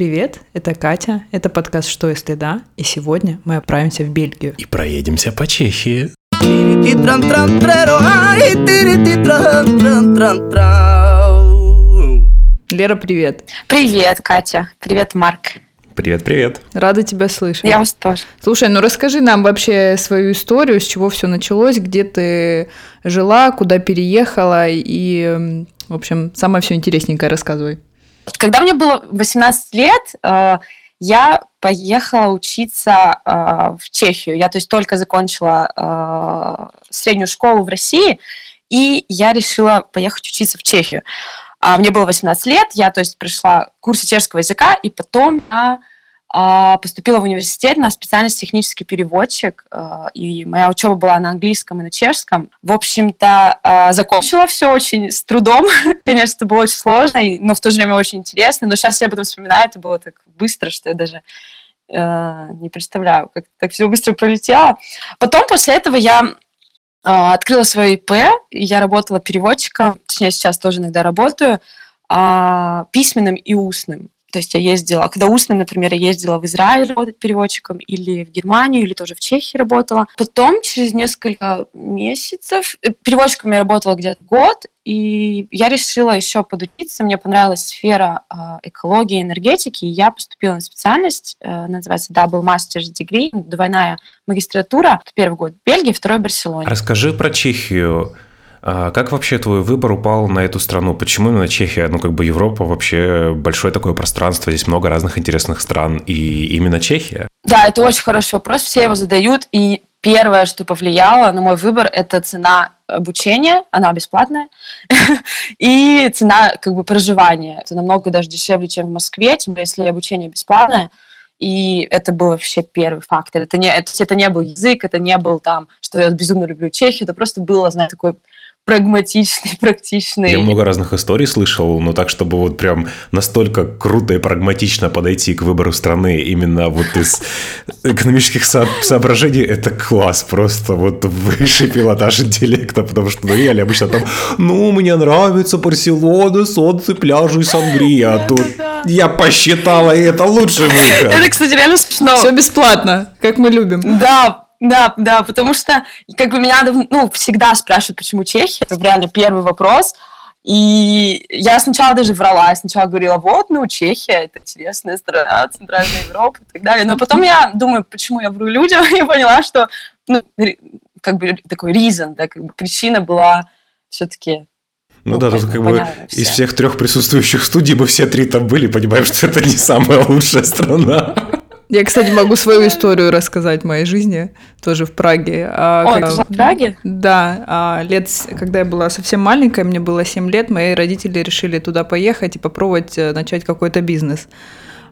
Привет, это Катя, это подкаст «Что если да?» И сегодня мы отправимся в Бельгию. И проедемся по Чехии. Лера, привет. Привет, Катя. Привет, Марк. Привет, привет. Рада тебя слышать. Я вас тоже. Слушай, ну расскажи нам вообще свою историю, с чего все началось, где ты жила, куда переехала и, в общем, самое все интересненькое рассказывай. Когда мне было 18 лет, э, я поехала учиться э, в Чехию. Я, то есть, только закончила э, среднюю школу в России, и я решила поехать учиться в Чехию. А мне было 18 лет, я, то есть, пришла курсы чешского языка, и потом я поступила в университет на специальность технический переводчик, а, и моя учеба была на английском и на чешском. В общем-то, а, закончила все очень с трудом. Конечно, это было очень сложно, но в то же время очень интересно. Но сейчас я об этом вспоминаю, это было так быстро, что я даже не представляю, как так все быстро пролетело. Потом после этого я открыла свое ИП, я работала переводчиком, точнее, сейчас тоже иногда работаю, письменным и устным. То есть я ездила, когда устно, например, я ездила в Израиль работать переводчиком, или в Германию, или тоже в Чехии работала. Потом, через несколько месяцев, э, переводчиком я работала где-то год, и я решила еще подучиться. Мне понравилась сфера э, экологии энергетики, и я поступила на специальность, э, называется Double Master's Degree, двойная магистратура. Первый год в Бельгии, второй в Барселоне. Расскажи про Чехию. А как вообще твой выбор упал на эту страну? Почему именно Чехия? Ну, как бы Европа вообще большое такое пространство, здесь много разных интересных стран, и именно Чехия? Да, это очень хороший вопрос, все его задают, и первое, что повлияло на мой выбор, это цена обучения, она бесплатная, и цена как бы проживания. Это намного даже дешевле, чем в Москве, тем более, если обучение бесплатное. И это был вообще первый фактор. Это не, это, это не был язык, это не был там, что я безумно люблю Чехию, это просто было, знаете, такой прагматичный, практичный. Я много разных историй слышал, но так, чтобы вот прям настолько круто и прагматично подойти к выбору страны именно вот из экономических со- соображений, это класс, просто вот высший пилотаж интеллекта, потому что ну, реально обычно там, ну, мне нравится Барселона, солнце, пляжи и сангрия, а тут я посчитала, и это лучший выход. Это, кстати, реально смешно. Все бесплатно, как мы любим. Да, да, да, потому что как бы меня ну, всегда спрашивают, почему Чехия. Это реально первый вопрос. И я сначала даже врала, я сначала говорила, вот, ну, Чехия, это интересная страна, Центральная Европа и так далее. Но потом я думаю, почему я вру людям, и поняла, что, ну, как бы такой reason, да, как бы причина была все-таки ну, ну да, тут как бы из всех трех присутствующих студий мы все три там были, понимаем, что это не самая лучшая страна. Я, кстати, могу свою историю рассказать моей жизни, тоже в Праге. А, О, когда... в Праге? Да, а, лет, когда я была совсем маленькая, мне было 7 лет, мои родители решили туда поехать и попробовать э, начать какой-то бизнес.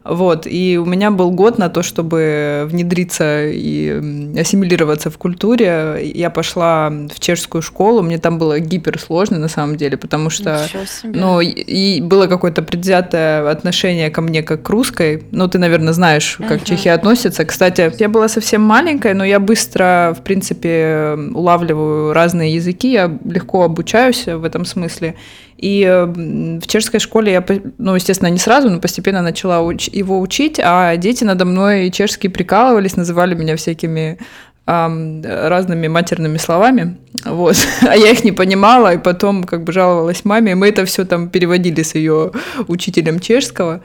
Вот, и у меня был год на то, чтобы внедриться и ассимилироваться в культуре. Я пошла в чешскую школу, мне там было гиперсложно на самом деле, потому что, ну, и было какое-то предвзятое отношение ко мне как к русской. Ну, ты, наверное, знаешь, как uh-huh. чехи относятся. Кстати, я была совсем маленькая, но я быстро, в принципе, улавливаю разные языки, я легко обучаюсь в этом смысле. И в чешской школе я, ну, естественно, не сразу, но постепенно начала уч- его учить, а дети надо мной чешские прикалывались, называли меня всякими разными матерными словами, вот, а я их не понимала, и потом как бы жаловалась маме, и мы это все там переводили с ее учителем чешского,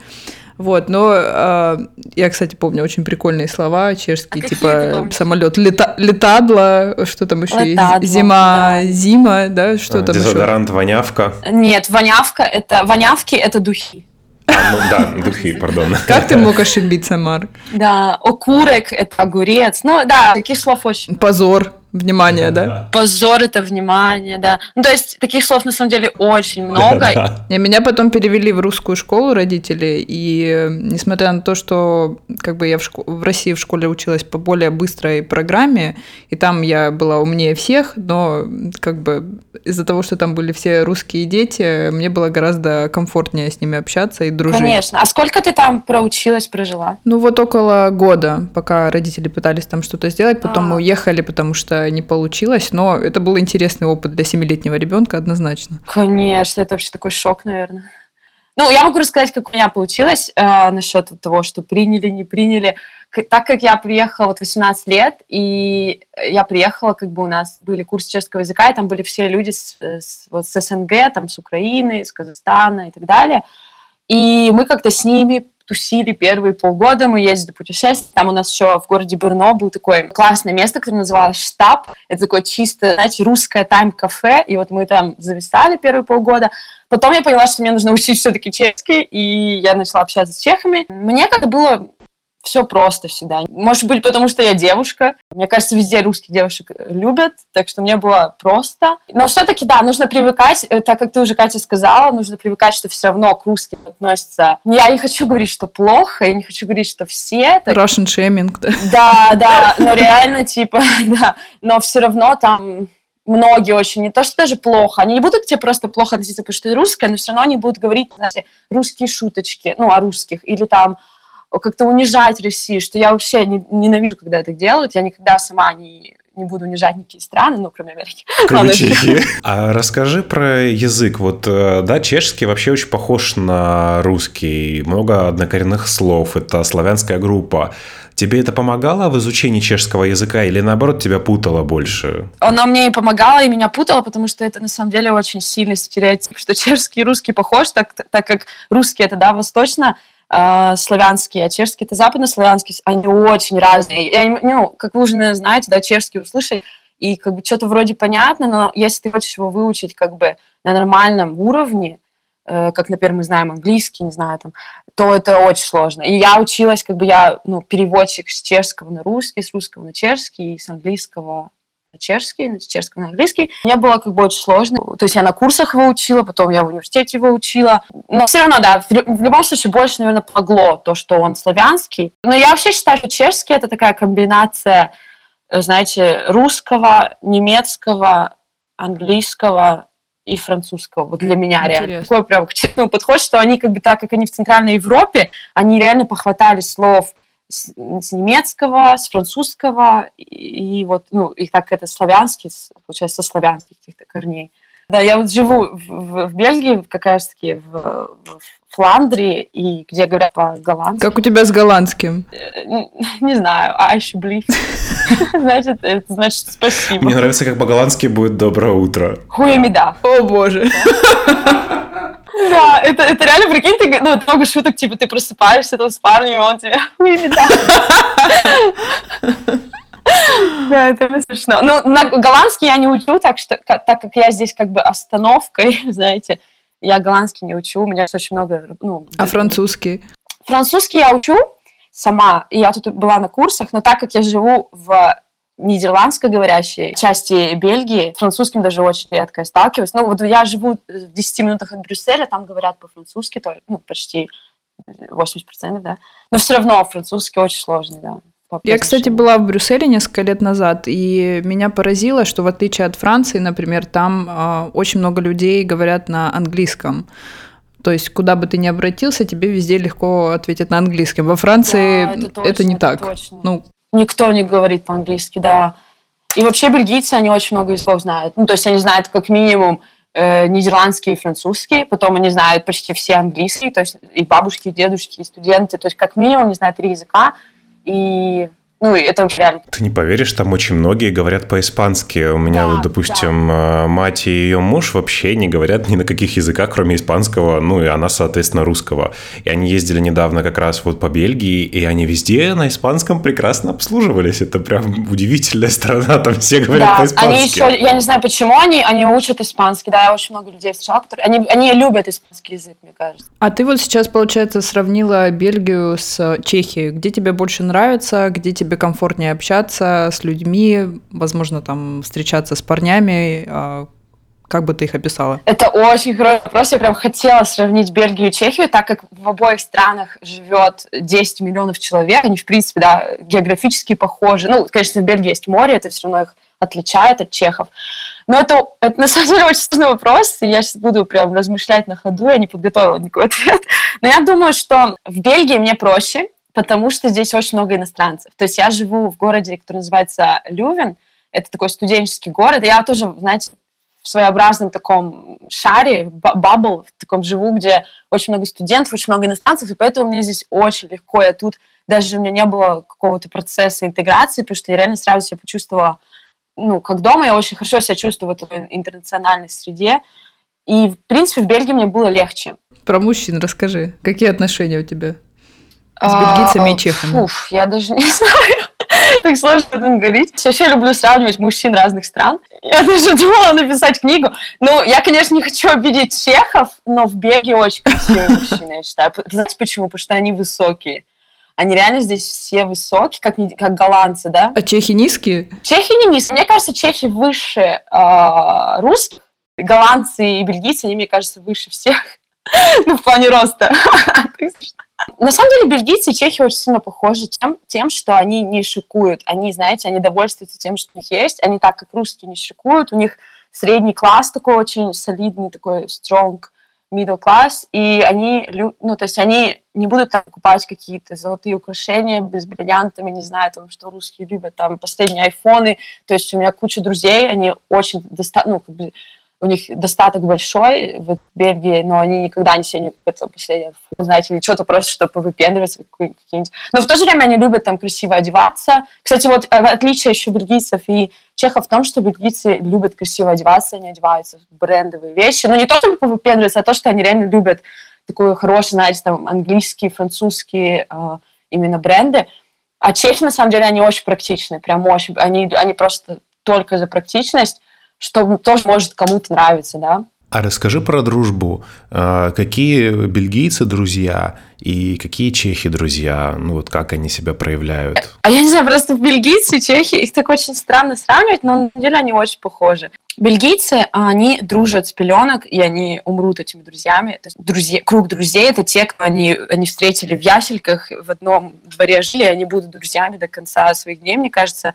вот, но э, я, кстати, помню очень прикольные слова чешские, а типа самолет лета, летадло, что там еще летадло, есть, зима, да. зима, да, что а, там Дезодорант, еще? вонявка. Нет, вонявка это вонявки это духи. А, ну да, духи, пардон. Как ты мог ошибиться, Марк? Да, окурек – это огурец. Ну да, таких слов очень. Позор внимание, да? да? Позор это внимание, да. Ну, то есть таких слов на самом деле очень много. Да. И меня потом перевели в русскую школу родители, и несмотря на то, что как бы я в, шко... в России в школе училась по более быстрой программе, и там я была умнее всех, но как бы из-за того, что там были все русские дети, мне было гораздо комфортнее с ними общаться и дружить. Конечно. А сколько ты там проучилась, прожила? Ну вот около года, пока родители пытались там что-то сделать, потом А-а-а. мы уехали, потому что не получилось, но это был интересный опыт для семилетнего ребенка однозначно. Конечно, это вообще такой шок, наверное. Ну, я могу рассказать, как у меня получилось э, насчет того, что приняли, не приняли. К- так как я приехала вот 18 лет, и я приехала, как бы у нас были курсы чешского языка, и там были все люди с, с, вот с СНГ, там с Украины, с Казахстана и так далее. И мы как-то с ними тусили первые полгода, мы ездили путешествовать. Там у нас еще в городе Брно был такое классное место, которое называлось «Штаб». Это такое чисто, знаете, русское тайм-кафе. И вот мы там зависали первые полгода. Потом я поняла, что мне нужно учить все-таки чешский, и я начала общаться с чехами. Мне как было все просто всегда. Может быть, потому что я девушка. Мне кажется, везде русских девушек любят, так что мне было просто. Но все-таки, да, нужно привыкать, э, так как ты уже, Катя, сказала, нужно привыкать, что все равно к русским относятся. Я не хочу говорить, что плохо, я не хочу говорить, что все. Так... Russian shaming, да. Да, да, но реально, типа, да, но все равно там многие очень, не то что даже плохо, они не будут к тебе просто плохо относиться, потому что ты русская, но все равно они будут говорить, знаете, русские шуточки, ну, о русских, или там как-то унижать Россию, что я вообще не, ненавижу, когда это делают. Я никогда сама не, не буду унижать никакие страны, ну, кроме Америки. Кроме Чехии. А расскажи про язык. Вот, э, да, чешский вообще очень похож на русский. Много однокоренных слов. Это славянская группа. Тебе это помогало в изучении чешского языка или наоборот тебя путало больше? Оно мне и помогало, и меня путало, потому что это на самом деле очень сильный стереотип, что чешский и русский похож, так, так как русский это, да, восточно, э, славянский, а чешский это западнославянский, они очень разные. Я, ну, как вы уже знаете, да, чешский услышать, и как бы что-то вроде понятно, но если ты хочешь его выучить как бы на нормальном уровне, э, как, например, мы знаем английский, не знаю, там, то это очень сложно. И я училась, как бы я, ну, переводчик с чешского на русский, с русского на чешский, и с английского на чешский, на чешском, на английский. Мне было как бы очень сложно. То есть я на курсах его учила, потом я в университете его учила. Но все равно, да, в любом случае больше, наверное, помогло то, что он славянский. Но я вообще считаю, что чешский — это такая комбинация, знаете, русского, немецкого, английского и французского. Вот для меня Интересно. реально. Такой прям ну, подход, что они как бы так, как они в Центральной Европе, они реально похватали слов с, с немецкого, с французского, и, и вот, ну, и так это славянский, получается, со славянских каких-то корней. Да, я вот живу в, в Бельгии, как раз таки в, в Фландрии, и где говорят по-голландски. Как у тебя с голландским? Не, не знаю, а еще близ. Значит, это значит спасибо. Мне нравится, как по-голландски будет «доброе утро». Хуемида. О, боже. Да, это, это реально, прикинь, ты, ну, много шуток, типа, ты просыпаешься там с парнем, и он хуемида. Да, это смешно. Ну, на голландский я не учу, так что, так как я здесь как бы остановкой, знаете, я голландский не учу, у меня очень много... Ну, а французский? Французский я учу сама, и я тут была на курсах, но так как я живу в нидерландско-говорящей части Бельгии, французским даже очень редко я сталкиваюсь. Ну, вот я живу в 10 минутах от Брюсселя, там говорят по-французски, то, ну, почти 80%, да. Но все равно французский очень сложный, да. Я, кстати, была в Брюсселе несколько лет назад, и меня поразило, что в отличие от Франции, например, там э, очень много людей говорят на английском. То есть, куда бы ты ни обратился, тебе везде легко ответят на английском. Во Франции да, это, точно, это не так. Точно. Ну, Никто не говорит по-английски, да. И вообще бельгийцы, они очень много языков знают. Ну, то есть они знают как минимум э, нидерландский и французский, потом они знают почти все английский, то есть и бабушки, и дедушки, и студенты, то есть как минимум они знают три языка, и ну, это реально. Ты не поверишь, там очень многие говорят по-испански. У меня, да, вот, допустим, да. Э, мать и ее муж вообще не говорят ни на каких языках, кроме испанского, ну, и она, соответственно, русского. И они ездили недавно как раз вот по Бельгии, и они везде на испанском прекрасно обслуживались. Это прям удивительная страна, там все говорят да, по-испански. Они еще, я не знаю, почему они, они учат испанский, да, я очень много людей встречала, которые, они, они любят испанский язык, мне кажется. А ты вот сейчас, получается, сравнила Бельгию с Чехией. Где тебе больше нравится, где тебе тебе комфортнее общаться с людьми, возможно, там встречаться с парнями, а, как бы ты их описала? Это очень хороший вопрос. Я прям хотела сравнить Бельгию и Чехию, так как в обоих странах живет 10 миллионов человек. Они, в принципе, да, географически похожи. Ну, конечно, в Бельгии есть море, это все равно их отличает от чехов. Но это, это на самом деле очень сложный вопрос, и я сейчас буду прям размышлять на ходу, я не подготовила никакой ответ. Но я думаю, что в Бельгии мне проще, потому что здесь очень много иностранцев. То есть я живу в городе, который называется Лювен, это такой студенческий город. Я тоже, знаете, в своеобразном таком шаре, бабл, в таком живу, где очень много студентов, очень много иностранцев, и поэтому мне здесь очень легко. Я тут даже у меня не было какого-то процесса интеграции, потому что я реально сразу себя почувствовала, ну, как дома, я очень хорошо себя чувствую в этой интернациональной среде. И, в принципе, в Бельгии мне было легче. Про мужчин расскажи. Какие отношения у тебя с бельгийцами и чехами? Фуф, я даже не знаю. Так сложно об этом говорить. Вообще люблю сравнивать мужчин разных стран. Я даже думала написать книгу. Ну, я, конечно, не хочу обидеть чехов, но в Бельгии очень красивые мужчины, я считаю. Знаете почему? Потому что они высокие. Они реально здесь все высокие, как, как голландцы, да? А чехи низкие? Чехи не низкие. Мне кажется, чехи выше э, русских. Голландцы и бельгийцы, они, мне кажется, выше всех. ну, в плане роста. На самом деле бельгийцы и чехи очень сильно похожи тем, тем, что они не шикуют. Они, знаете, они довольствуются тем, что у них есть. Они так, как русские, не шикуют. У них средний класс такой очень солидный, такой strong middle class, и они, ну, то есть они не будут там покупать какие-то золотые украшения без бриллиантами, не знаю, там, что русские любят, там, последние айфоны, то есть у меня куча друзей, они очень, доста- ну, как бы, у них достаток большой в Бельгии, но они никогда не не купят последнее, знаете, или что-то просто, чтобы выпендриваться. Но в то же время они любят там красиво одеваться. Кстати, вот э, отличие еще бельгийцев и чехов в том, что бельгийцы любят красиво одеваться, они одеваются в брендовые вещи. Но не то, чтобы выпендриваться, а то, что они реально любят такой хороший, знаете, там, английские, французские э, именно бренды. А чехи, на самом деле, они очень практичны, прям очень. Они, они просто только за практичность что тоже может кому-то нравиться, да. А расскажи про дружбу. А, какие бельгийцы друзья и какие чехи друзья? Ну вот как они себя проявляют? А я не знаю, просто бельгийцы и чехи, их так очень странно сравнивать, но на самом деле они очень похожи. Бельгийцы, они дружат с пеленок, и они умрут этими друзьями. То есть друзья, круг друзей – это те, кто они, они встретили в ясельках, в одном дворе жили, и они будут друзьями до конца своих дней, мне кажется.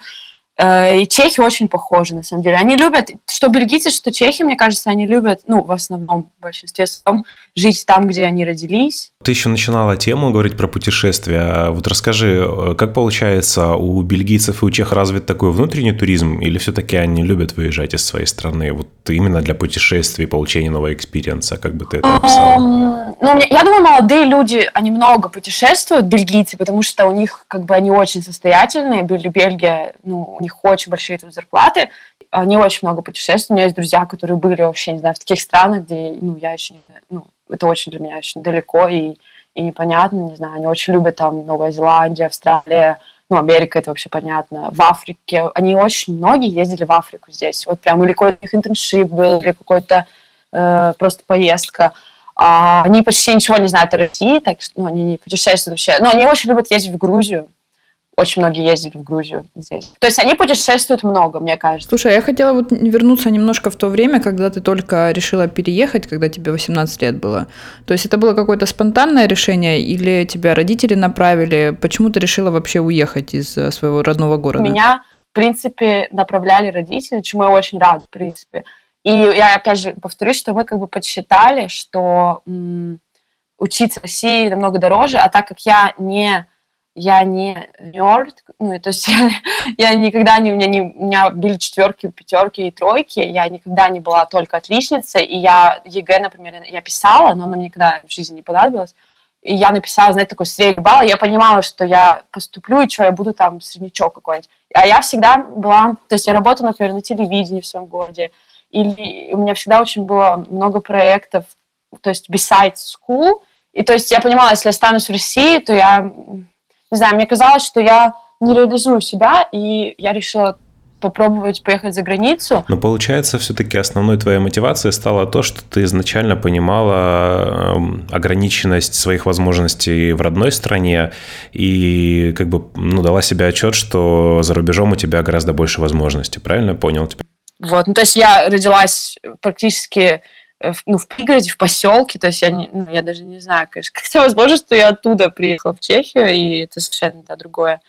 Э, и чехи очень похожи, на самом деле. Они любят, что бельгийцы, что чехи, мне кажется, они любят, ну, в основном, в большинстве своем, жить там, где они родились. Ты еще начинала тему говорить про путешествия. Вот расскажи, э, как получается, у бельгийцев и у чех развит такой внутренний туризм, или все-таки они любят выезжать из своей страны? Вот именно для путешествий, получения нового experience а, как бы ты это описала? Ну, я думаю, молодые люди, они много путешествуют, бельгийцы, потому что у них, как бы, они очень состоятельные. Бельгия, ну, у них очень большие тут зарплаты, они очень много путешествуют. У меня есть друзья, которые были вообще, не знаю, в таких странах, где, ну, я еще не ну, это очень для меня очень далеко и, и непонятно, не знаю, они очень любят там Новая Зеландия, Австралия, ну, Америка, это вообще понятно, в Африке, они очень многие ездили в Африку здесь, вот прям, или какой-то их internship был, или какой-то э, просто поездка, а, они почти ничего не знают о России, так что ну, они не путешествуют вообще, но они очень любят ездить в Грузию, очень многие ездили в Грузию здесь. То есть они путешествуют много, мне кажется. Слушай, а я хотела вот вернуться немножко в то время, когда ты только решила переехать, когда тебе 18 лет было. То есть это было какое-то спонтанное решение или тебя родители направили? Почему ты решила вообще уехать из э, своего родного города? Меня, в принципе, направляли родители, чему я очень рада, в принципе. И я опять же повторюсь, что мы как бы подсчитали, что м- учиться в России намного дороже, а так как я не я не nerd, ну, то есть я, я никогда не, у меня не, у меня были четверки, пятерки и тройки, я никогда не была только отличницей, и я ЕГЭ, например, я писала, но она никогда в жизни не понадобилась, и я написала, знаете, такой средний балл, я понимала, что я поступлю, и что, я буду там среднячок какой-нибудь. А я всегда была, то есть я работала, например, на телевидении в своем городе, или у меня всегда очень было много проектов, то есть besides school, и то есть я понимала, если останусь в России, то я не знаю, мне казалось, что я не реализую себя, и я решила попробовать поехать за границу. Но получается, все-таки основной твоей мотивацией стало то, что ты изначально понимала эм, ограниченность своих возможностей в родной стране и как бы ну, дала себе отчет, что за рубежом у тебя гораздо больше возможностей. Правильно понял тебя? Вот, ну то есть я родилась практически Э, ну, в пригороде, в поселке, то есть я, не, ну, я даже не знаю, конечно, как это возможно, что я оттуда приехала в Чехию, и это совершенно да, другое.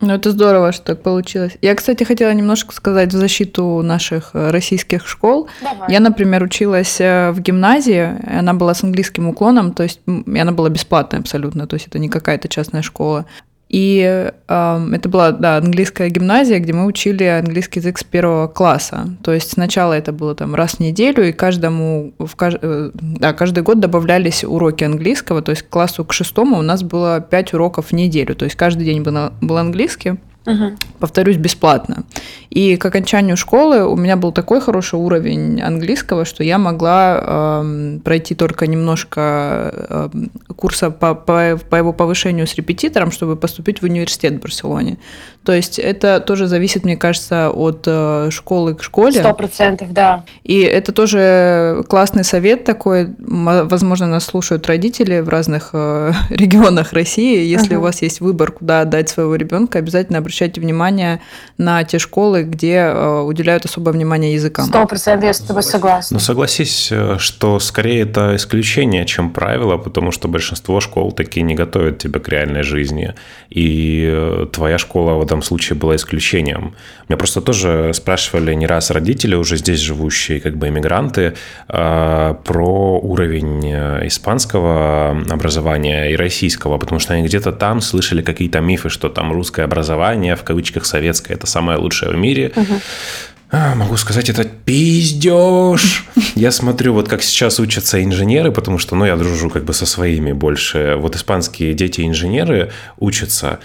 Ну, это здорово, что так получилось. Я, кстати, хотела немножко сказать в защиту наших э, российских школ. Давай. Я, например, училась э, в гимназии, она была с английским уклоном, то есть и она была бесплатная абсолютно, то есть это не какая-то частная школа. И э, это была, да, английская гимназия, где мы учили английский язык с первого класса. То есть сначала это было там раз в неделю, и каждому, в, э, да, каждый год добавлялись уроки английского. То есть к классу к шестому у нас было пять уроков в неделю. То есть каждый день был, был английский. Угу. Повторюсь, бесплатно. И к окончанию школы у меня был такой хороший уровень английского, что я могла э, пройти только немножко э, курса по, по, по его повышению с репетитором, чтобы поступить в университет в Барселоне. То есть это тоже зависит, мне кажется, от э, школы к школе. Сто процентов, да. И это тоже классный совет такой. Возможно, нас слушают родители в разных э, регионах России. Если uh-huh. у вас есть выбор, куда отдать своего ребенка, обязательно обращайте внимание на те школы, где э, уделяют особое внимание языкам. Сто процентов, я с тобой согласна. Но согласись, что скорее это исключение, чем правило, потому что большинство школ такие не готовят тебя к реальной жизни. И твоя школа вот этом случае было исключением. Меня просто тоже спрашивали не раз родители, уже здесь живущие, как бы иммигранты, про уровень э, испанского образования и российского, потому что они где-то там слышали какие-то мифы, что там русское образование, в кавычках советское, это самое лучшее в мире. Угу. А, могу сказать, это пиздеж. Я смотрю, вот как сейчас учатся инженеры, потому что, ну, я дружу как бы со своими больше. Вот испанские дети-инженеры учатся,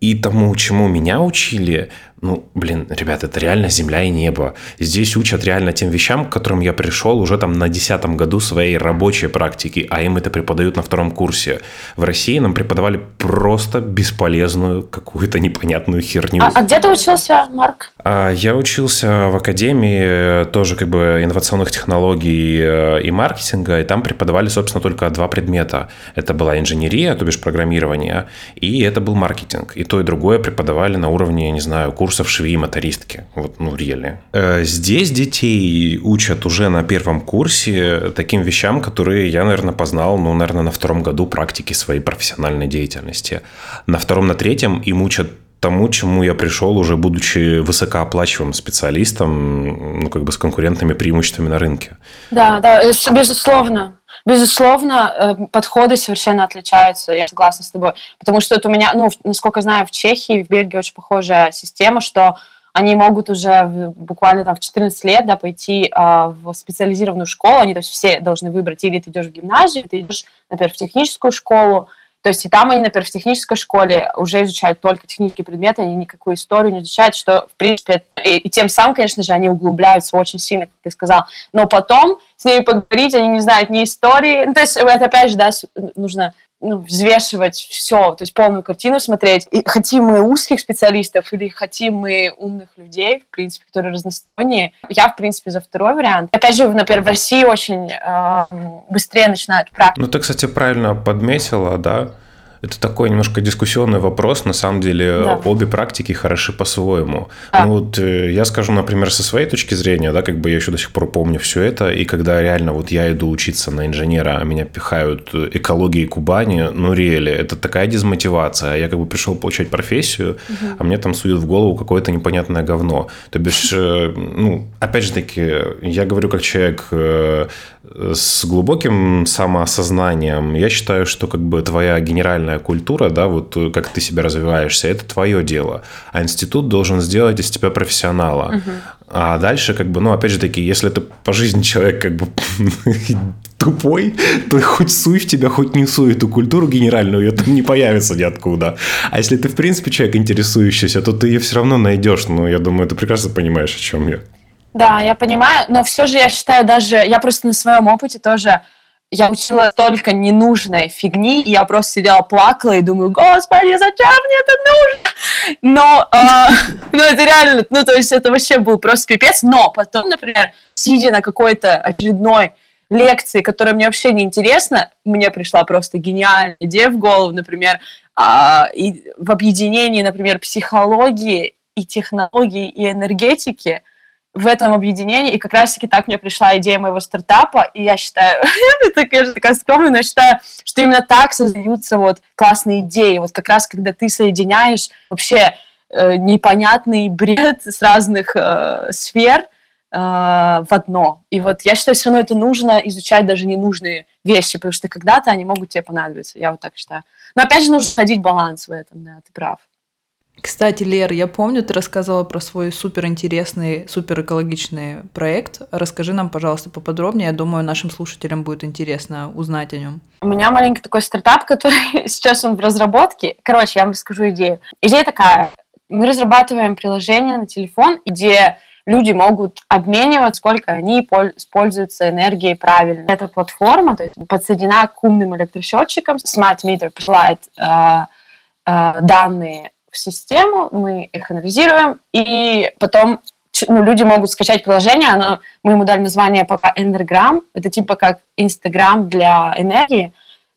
и тому, чему меня учили, ну, блин, ребят, это реально земля и небо. Здесь учат реально тем вещам, к которым я пришел уже там на десятом году своей рабочей практики, а им это преподают на втором курсе. В России нам преподавали просто бесполезную какую-то непонятную херню. А, а где ты учился, Марк? А, я учился в академии тоже как бы инновационных технологий э, и маркетинга, и там преподавали, собственно, только два предмета. Это была инженерия, то бишь программирование, и это был маркетинг. И то, и другое преподавали на уровне, не знаю, курс курсов швеи-мотористки. Вот, ну, реально. Э, здесь детей учат уже на первом курсе таким вещам, которые я, наверное, познал, ну, наверное, на втором году практики своей профессиональной деятельности. На втором, на третьем им учат тому, чему я пришел, уже будучи высокооплачиваемым специалистом, ну, как бы с конкурентными преимуществами на рынке. Да, да, э, безусловно. Безусловно, э, подходы совершенно отличаются, я согласна с тобой. Потому что это у меня, ну, насколько знаю, в Чехии, в Бельгии очень похожая система, что они могут уже буквально там в 14 лет да, пойти а, в специализированную школу, они то есть все должны выбрать, или ты идешь в гимназию, ты идешь, например, в техническую школу, то есть и там они, например, в технической школе уже изучают только технические предметы, они никакую историю не изучают, что, в принципе, и, и тем самым, конечно же, они углубляются очень сильно, как ты сказал. Но потом с ними поговорить, они не знают ни истории. Ну, то есть это, опять же, да, нужно ну, взвешивать все, то есть полную картину смотреть. И хотим мы узких специалистов или хотим мы умных людей, в принципе, которые разносторонние. Я, в принципе, за второй вариант. Опять же, например, в России очень э, быстрее начинают практику. Ну, ты, кстати, правильно подметила, да, это такой немножко дискуссионный вопрос. На самом деле да. обе практики хороши по-своему. Да. Ну вот э, я скажу, например, со своей точки зрения, да, как бы я еще до сих пор помню все это, и когда реально вот я иду учиться на инженера, а меня пихают экологии Кубани, ну реально, это такая дезмотивация. Я как бы пришел получать профессию, угу. а мне там суют в голову какое-то непонятное говно. То бишь, э, ну, опять же таки, я говорю как человек э, с глубоким самоосознанием. Я считаю, что как бы твоя генеральная культура, да, вот э, как ты себя развиваешься, это твое дело. А институт должен сделать из тебя профессионала. Угу. А дальше, как бы, ну, опять же таки, если ты по жизни человек как бы тупой, то хоть суй в тебя, хоть не суй эту культуру генеральную, ее там не появится ниоткуда. А если ты, в принципе, человек интересующийся, то ты ее все равно найдешь. Ну, я думаю, ты прекрасно понимаешь, о чем я. Да, я понимаю, но все же я считаю даже, я просто на своем опыте тоже, я учила столько ненужной фигни, и я просто сидела, плакала и думаю, господи, зачем мне это нужно? Но, э, ну это реально, ну то есть это вообще был просто пипец, но потом, например, сидя на какой-то очередной лекции, которая мне вообще не интересна, мне пришла просто гениальная идея в голову, например, э, и в объединении, например, психологии и технологии и энергетики – в этом объединении, и как раз-таки так мне пришла идея моего стартапа, и я считаю, это, конечно, такая скромная, но я считаю, что именно так создаются вот классные идеи, вот как раз когда ты соединяешь вообще э, непонятный бред с разных э, сфер, в одно. И вот я считаю, все равно это нужно изучать даже ненужные вещи, потому что когда-то они могут тебе понадобиться. Я вот так считаю. Но опять же нужно ходить баланс в этом, да, ты прав. Кстати, Лер, я помню, ты рассказывала про свой суперинтересный, суперэкологичный проект. Расскажи нам, пожалуйста, поподробнее. Я думаю, нашим слушателям будет интересно узнать о нем. У меня маленький такой стартап, который сейчас он в разработке. Короче, я вам расскажу идею. Идея такая. Мы разрабатываем приложение на телефон, где люди могут обменивать, сколько они используются энергией правильно. Эта платформа то есть, подсоединена к умным электросчетчикам. Smart Meter посылает э, э, данные в систему, мы их анализируем, и потом ну, люди могут скачать приложение, оно, мы ему дали название пока Endergram, это типа как Инстаграм для энергии,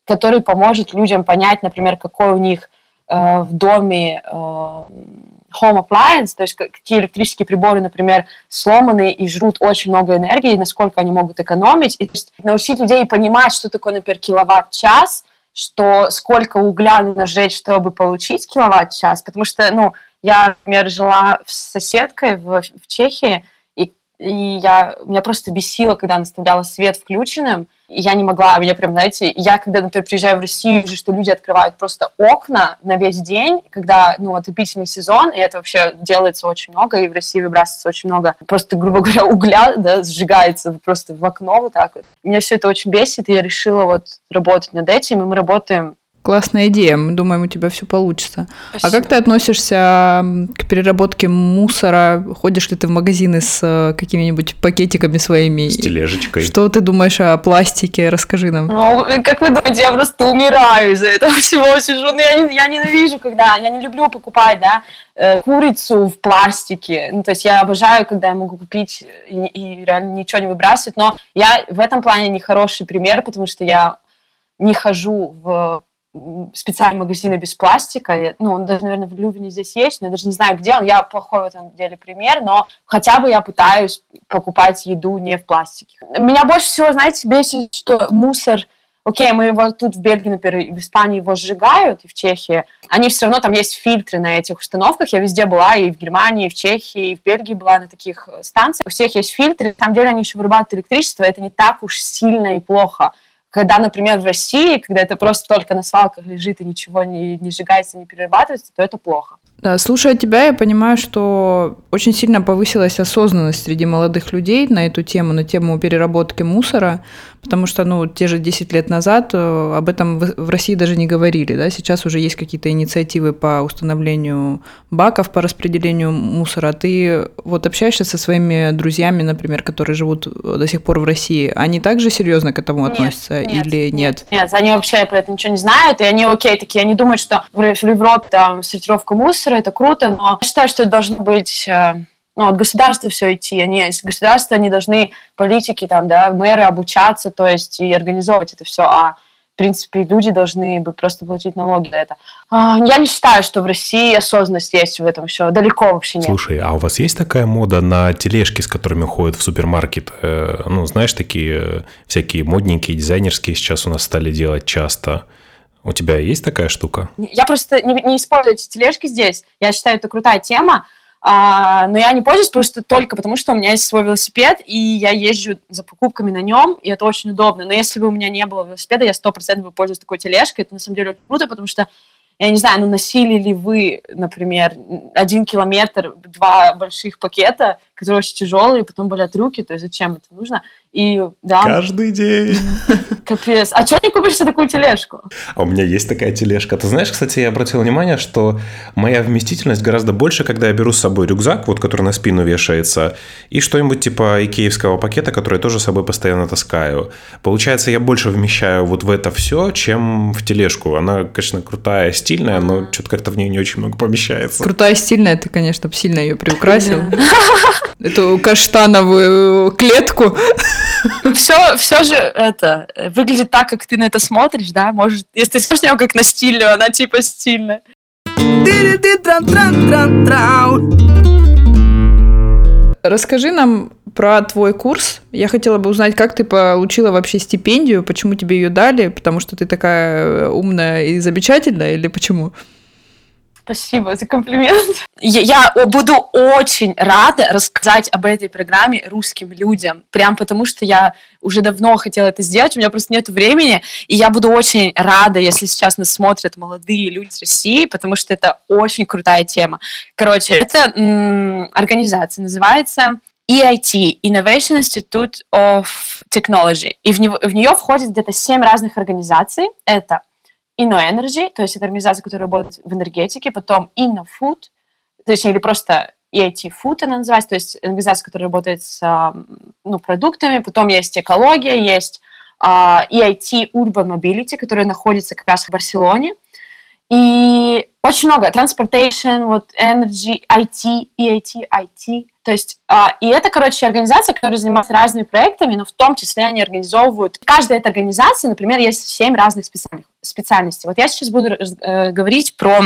который поможет людям понять, например, какой у них э, в доме э, home appliance, то есть какие электрические приборы, например, сломаны и жрут очень много энергии, насколько они могут экономить, и то есть, научить людей понимать, что такое, например, киловатт-час, что сколько угля нужно сжечь, чтобы получить киловатт-час, потому что, ну, я, например, жила с соседкой в, в Чехии, и, я, меня просто бесило, когда она оставляла свет включенным, и я не могла, меня прям, знаете, я, когда, например, приезжаю в Россию, вижу, что люди открывают просто окна на весь день, когда, ну, отопительный сезон, и это вообще делается очень много, и в России выбрасывается очень много, просто, грубо говоря, угля, да, сжигается просто в окно вот так вот. Меня все это очень бесит, и я решила вот работать над этим, и мы работаем Классная идея. Мы думаем, у тебя все получится. Спасибо. А как ты относишься к переработке мусора? Ходишь ли ты в магазины с э, какими-нибудь пакетиками своими? С тележечкой. Что ты думаешь о пластике? Расскажи нам. Ну, как вы думаете, я просто умираю из-за этого всего. Сижу, ну, я, я ненавижу, когда... Я не люблю покупать, да, э, курицу в пластике. Ну, то есть я обожаю, когда я могу купить и, и реально ничего не выбрасывать. Но я в этом плане не хороший пример, потому что я не хожу в специальные магазины без пластика. Ну, он даже, наверное, в Лювине здесь есть, но я даже не знаю, где он. Я плохой в этом деле пример, но хотя бы я пытаюсь покупать еду не в пластике. Меня больше всего, знаете, бесит, что мусор окей, мы его тут в Бельгии, например, в Испании его сжигают, и в Чехии, они все равно, там есть фильтры на этих установках, я везде была, и в Германии, и в Чехии, и в Бельгии была на таких станциях, у всех есть фильтры, на самом деле они еще вырабатывают электричество, это не так уж сильно и плохо. Когда, например, в России, когда это просто только на свалках лежит и ничего не, не сжигается, не перерабатывается, то это плохо. Да, слушая тебя, я понимаю, что очень сильно повысилась осознанность среди молодых людей на эту тему, на тему переработки мусора, потому что, ну, те же 10 лет назад э, об этом в России даже не говорили, да, сейчас уже есть какие-то инициативы по установлению баков по распределению мусора. Ты вот общаешься со своими друзьями, например, которые живут до сих пор в России, они также серьезно к этому относятся нет, или нет? Нет, нет, они вообще про это ничего не знают, и они окей такие, они думают, что в Европе там сортировка мусора, это круто, но я считаю, что это должно быть э, ну, от государства все идти, они, из государства они должны, политики, там, да, мэры обучаться, то есть и организовывать это все, а в принципе, люди должны бы просто платить налоги за это. А, я не считаю, что в России осознанность есть в этом все. Далеко вообще нет. Слушай, а у вас есть такая мода на тележки, с которыми ходят в супермаркет? Э, ну, знаешь, такие э, всякие модненькие, дизайнерские сейчас у нас стали делать часто. У тебя есть такая штука? Я просто не, не использую эти тележки здесь. Я считаю, это крутая тема. А, но я не пользуюсь просто только потому, что у меня есть свой велосипед, и я езжу за покупками на нем, и это очень удобно. Но если бы у меня не было велосипеда, я сто процентов пользуюсь такой тележкой. Это на самом деле очень круто, потому что я не знаю, ну носили ли вы, например, один километр, два больших пакета, которые очень тяжелые, потом болят руки, то есть зачем это нужно? И да. Каждый день. Капец. А что не купишь себе такую тележку? А у меня есть такая тележка. Ты знаешь, кстати, я обратил внимание, что моя вместительность гораздо больше, когда я беру с собой рюкзак, вот который на спину вешается, и что-нибудь типа икеевского пакета, который я тоже с собой постоянно таскаю. Получается, я больше вмещаю вот в это все, чем в тележку. Она, конечно, крутая, стильная, но что-то как-то в ней не очень много помещается. Крутая, стильная, ты, конечно, сильно ее приукрасил. Эту каштановую клетку. Все, все же это выглядит так, как ты на это смотришь, да? Может, если ты смотришь на нее как на стильную, она типа стильная. Расскажи нам про твой курс. Я хотела бы узнать, как ты получила вообще стипендию, почему тебе ее дали, потому что ты такая умная и замечательная, или почему? Спасибо за комплимент. Я, я буду очень рада рассказать об этой программе русским людям, прям потому что я уже давно хотела это сделать, у меня просто нет времени, и я буду очень рада, если сейчас нас смотрят молодые люди из России, потому что это очень крутая тема. Короче, это м- организация называется EIT, Innovation Institute of Technology, и в, него, в нее входит где-то семь разных организаций. Это InnoEnergy, то есть это организация, которая работает в энергетике, потом InnoFood, то есть или просто EIT Food она называется, то есть организация, которая работает с ну, продуктами, потом есть экология, есть uh, EIT Urban Mobility, которая находится как раз в Барселоне, и очень много. Transportation, вот Energy, IT, EIT, IT. То есть, а, и это, короче, организация, которая занимается разными проектами, но в том числе они организовывают... Каждая эта организация, например, есть семь разных специальностей. Вот я сейчас буду э, говорить про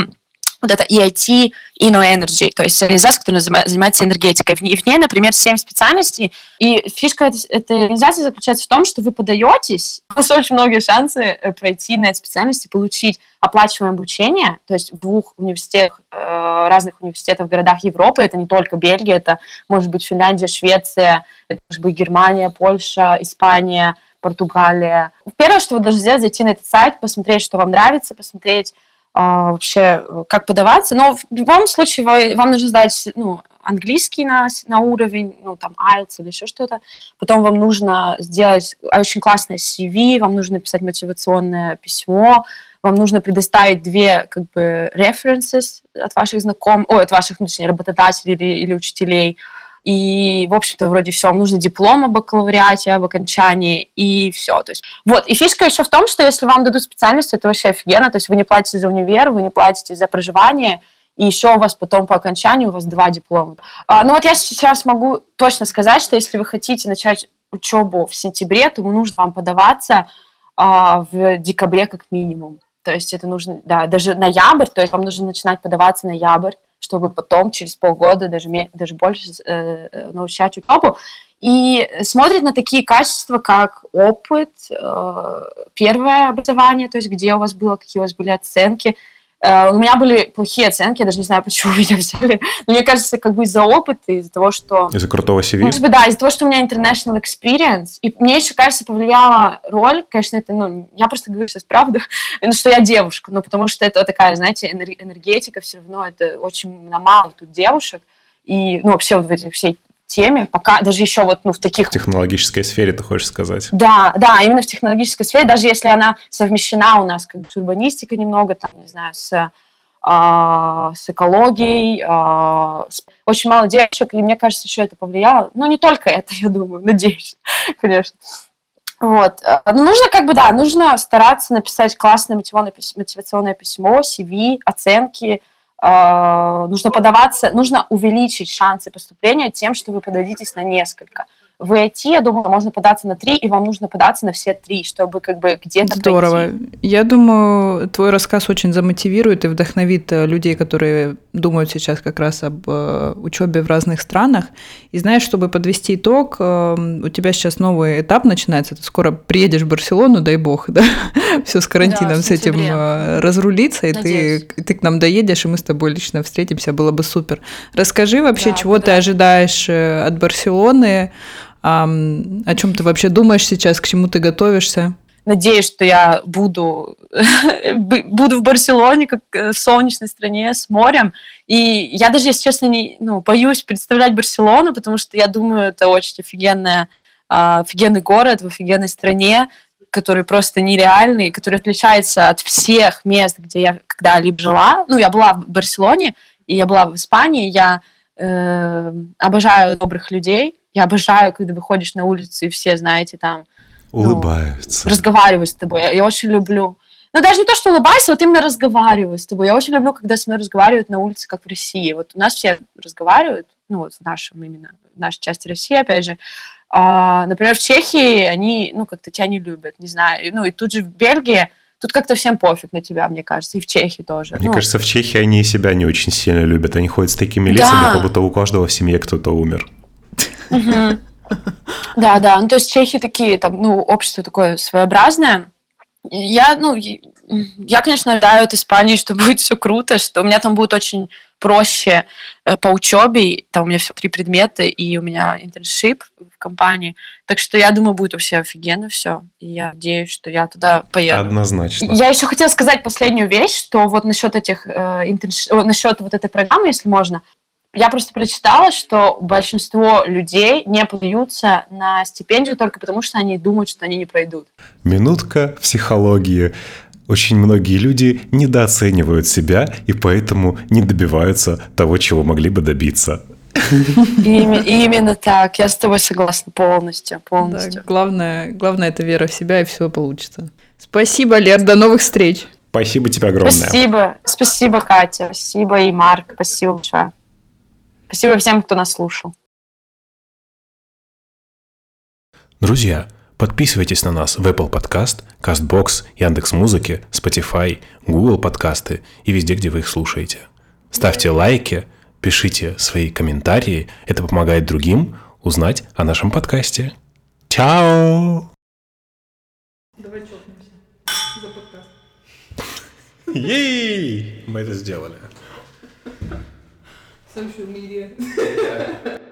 вот это EIT Inno Energy, то есть организация, которая занимается энергетикой. Ней, в ней например, 7 специальностей, и фишка этой организации заключается в том, что вы подаетесь, у вас очень многие шансы э, пройти на эти специальности, получить оплачиваемое обучение, то есть в двух университетах, э, разных университетах в городах Европы, это не только Бельгия, это может быть Финляндия, Швеция, это может быть Германия, Польша, Испания, Португалия. Первое, что вы должны сделать, зайти на этот сайт, посмотреть, что вам нравится, посмотреть, а, вообще, как подаваться. Но в любом случае вам нужно сдать ну, английский на, на уровень, ну, там, IELTS или еще что-то. Потом вам нужно сделать очень классное CV, вам нужно написать мотивационное письмо, вам нужно предоставить две, как бы, references от ваших знакомых, ой, от ваших, ну, точнее, работодателей или, или учителей, и, в общем-то, вроде все, вам нужно диплом о бакалавриате, об окончании, и все. То есть, вот, и фишка еще в том, что если вам дадут специальность, это вообще офигенно, то есть вы не платите за универ, вы не платите за проживание, и еще у вас потом по окончанию у вас два диплома. А, ну вот я сейчас могу точно сказать, что если вы хотите начать учебу в сентябре, то нужно вам подаваться а, в декабре как минимум. То есть это нужно, да, даже ноябрь, то есть вам нужно начинать подаваться ноябрь, чтобы потом через полгода, даже, даже больше э, э, научать учебу. И смотрит на такие качества, как опыт, э, первое образование, то есть где у вас было, какие у вас были оценки, у меня были плохие оценки, я даже не знаю, почему меня взяли. Но мне кажется, как бы из-за опыта, из-за того, что... Из-за крутого CV? Может быть, да, из-за того, что у меня international experience. И мне еще, кажется, повлияла роль, конечно, это, ну, я просто говорю сейчас правду, ну, что я девушка, ну, потому что это такая, знаете, энергетика все равно, это очень мало тут девушек. И, ну, вообще вот в этих всей теме, пока даже еще вот ну, в таких... В технологической сфере, ты хочешь сказать? Да, да, именно в технологической сфере, даже если она совмещена у нас как бы с урбанистикой немного, там, не знаю, с, а, с экологией, а, очень мало девочек, и мне кажется, еще это повлияло. Ну, не только это, я думаю, надеюсь, конечно. Вот. Ну, нужно как бы, да, нужно стараться написать классное мотивационное письмо, CV, оценки, нужно подаваться, нужно увеличить шансы поступления тем, что вы подадитесь на несколько в IT, я думаю, можно податься на три, и вам нужно податься на все три, чтобы как бы где-то Здорово. Пройти. Я думаю, твой рассказ очень замотивирует и вдохновит э, людей, которые думают сейчас как раз об э, учебе в разных странах. И знаешь, чтобы подвести итог, э, у тебя сейчас новый этап начинается, ты скоро приедешь в Барселону, дай бог, да, все с карантином, да, с этим разрулиться, и ты, ты к нам доедешь, и мы с тобой лично встретимся, было бы супер. Расскажи вообще, да, чего да. ты ожидаешь от Барселоны, а, о чем ты вообще думаешь сейчас, к чему ты готовишься? Надеюсь, что я буду, буду в Барселоне, как э, в солнечной стране, с морем. И я даже, если честно, не, ну, боюсь представлять Барселону, потому что я думаю, это очень офигенная, офигенный город в офигенной стране, который просто нереальный, который отличается от всех мест, где я когда-либо жила. Ну, я была в Барселоне, и я была в Испании, я э, обожаю добрых людей, я обожаю, когда выходишь на улицу, и все, знаете, там... Ну, Улыбаются. Ну, разговаривают с тобой. Я, я очень люблю... Ну, даже не то, что улыбайся, вот именно разговариваю с тобой. Я очень люблю, когда со мной разговаривают на улице, как в России. Вот у нас все разговаривают, ну, вот в нашем именно, в нашей части России, опять же. А, например, в Чехии они, ну, как-то тебя не любят, не знаю. Ну, и тут же в Бельгии Тут как-то всем пофиг на тебя, мне кажется, и в Чехии тоже. Мне ну. кажется, в Чехии они себя не очень сильно любят. Они ходят с такими лицами, да. как будто у каждого в семье кто-то умер. Да, да. Ну, то есть чехи такие, там, ну, общество такое своеобразное. Я, ну, я, конечно, ожидаю от Испании, что будет все круто, что у меня там будет очень проще э, по учебе, там у меня все три предмета, и у меня интерншип в компании, так что я думаю, будет вообще офигенно все, и я надеюсь, что я туда поеду. Однозначно. Я еще хотела сказать последнюю вещь, что вот насчет этих, э, интерш... насчет вот этой программы, если можно, я просто прочитала, что большинство людей не подаются на стипендию только потому, что они думают, что они не пройдут. Минутка психологии. Очень многие люди недооценивают себя и поэтому не добиваются того, чего могли бы добиться. именно так. Я с тобой согласна полностью. полностью. Да, главное, главное это вера в себя, и все получится. Спасибо, Лер. До новых встреч. Спасибо тебе огромное. Спасибо. Спасибо, Катя. Спасибо и Марк. Спасибо большое. Спасибо всем, кто нас слушал. Друзья, подписывайтесь на нас в Apple Podcast, CastBox, Яндекс.Музыке, Spotify, Google подкасты и везде, где вы их слушаете. Ставьте лайки, пишите свои комментарии. Это помогает другим узнать о нашем подкасте. Чао! Давай чокнемся за подкаст. Ей! Мы это сделали. Social media.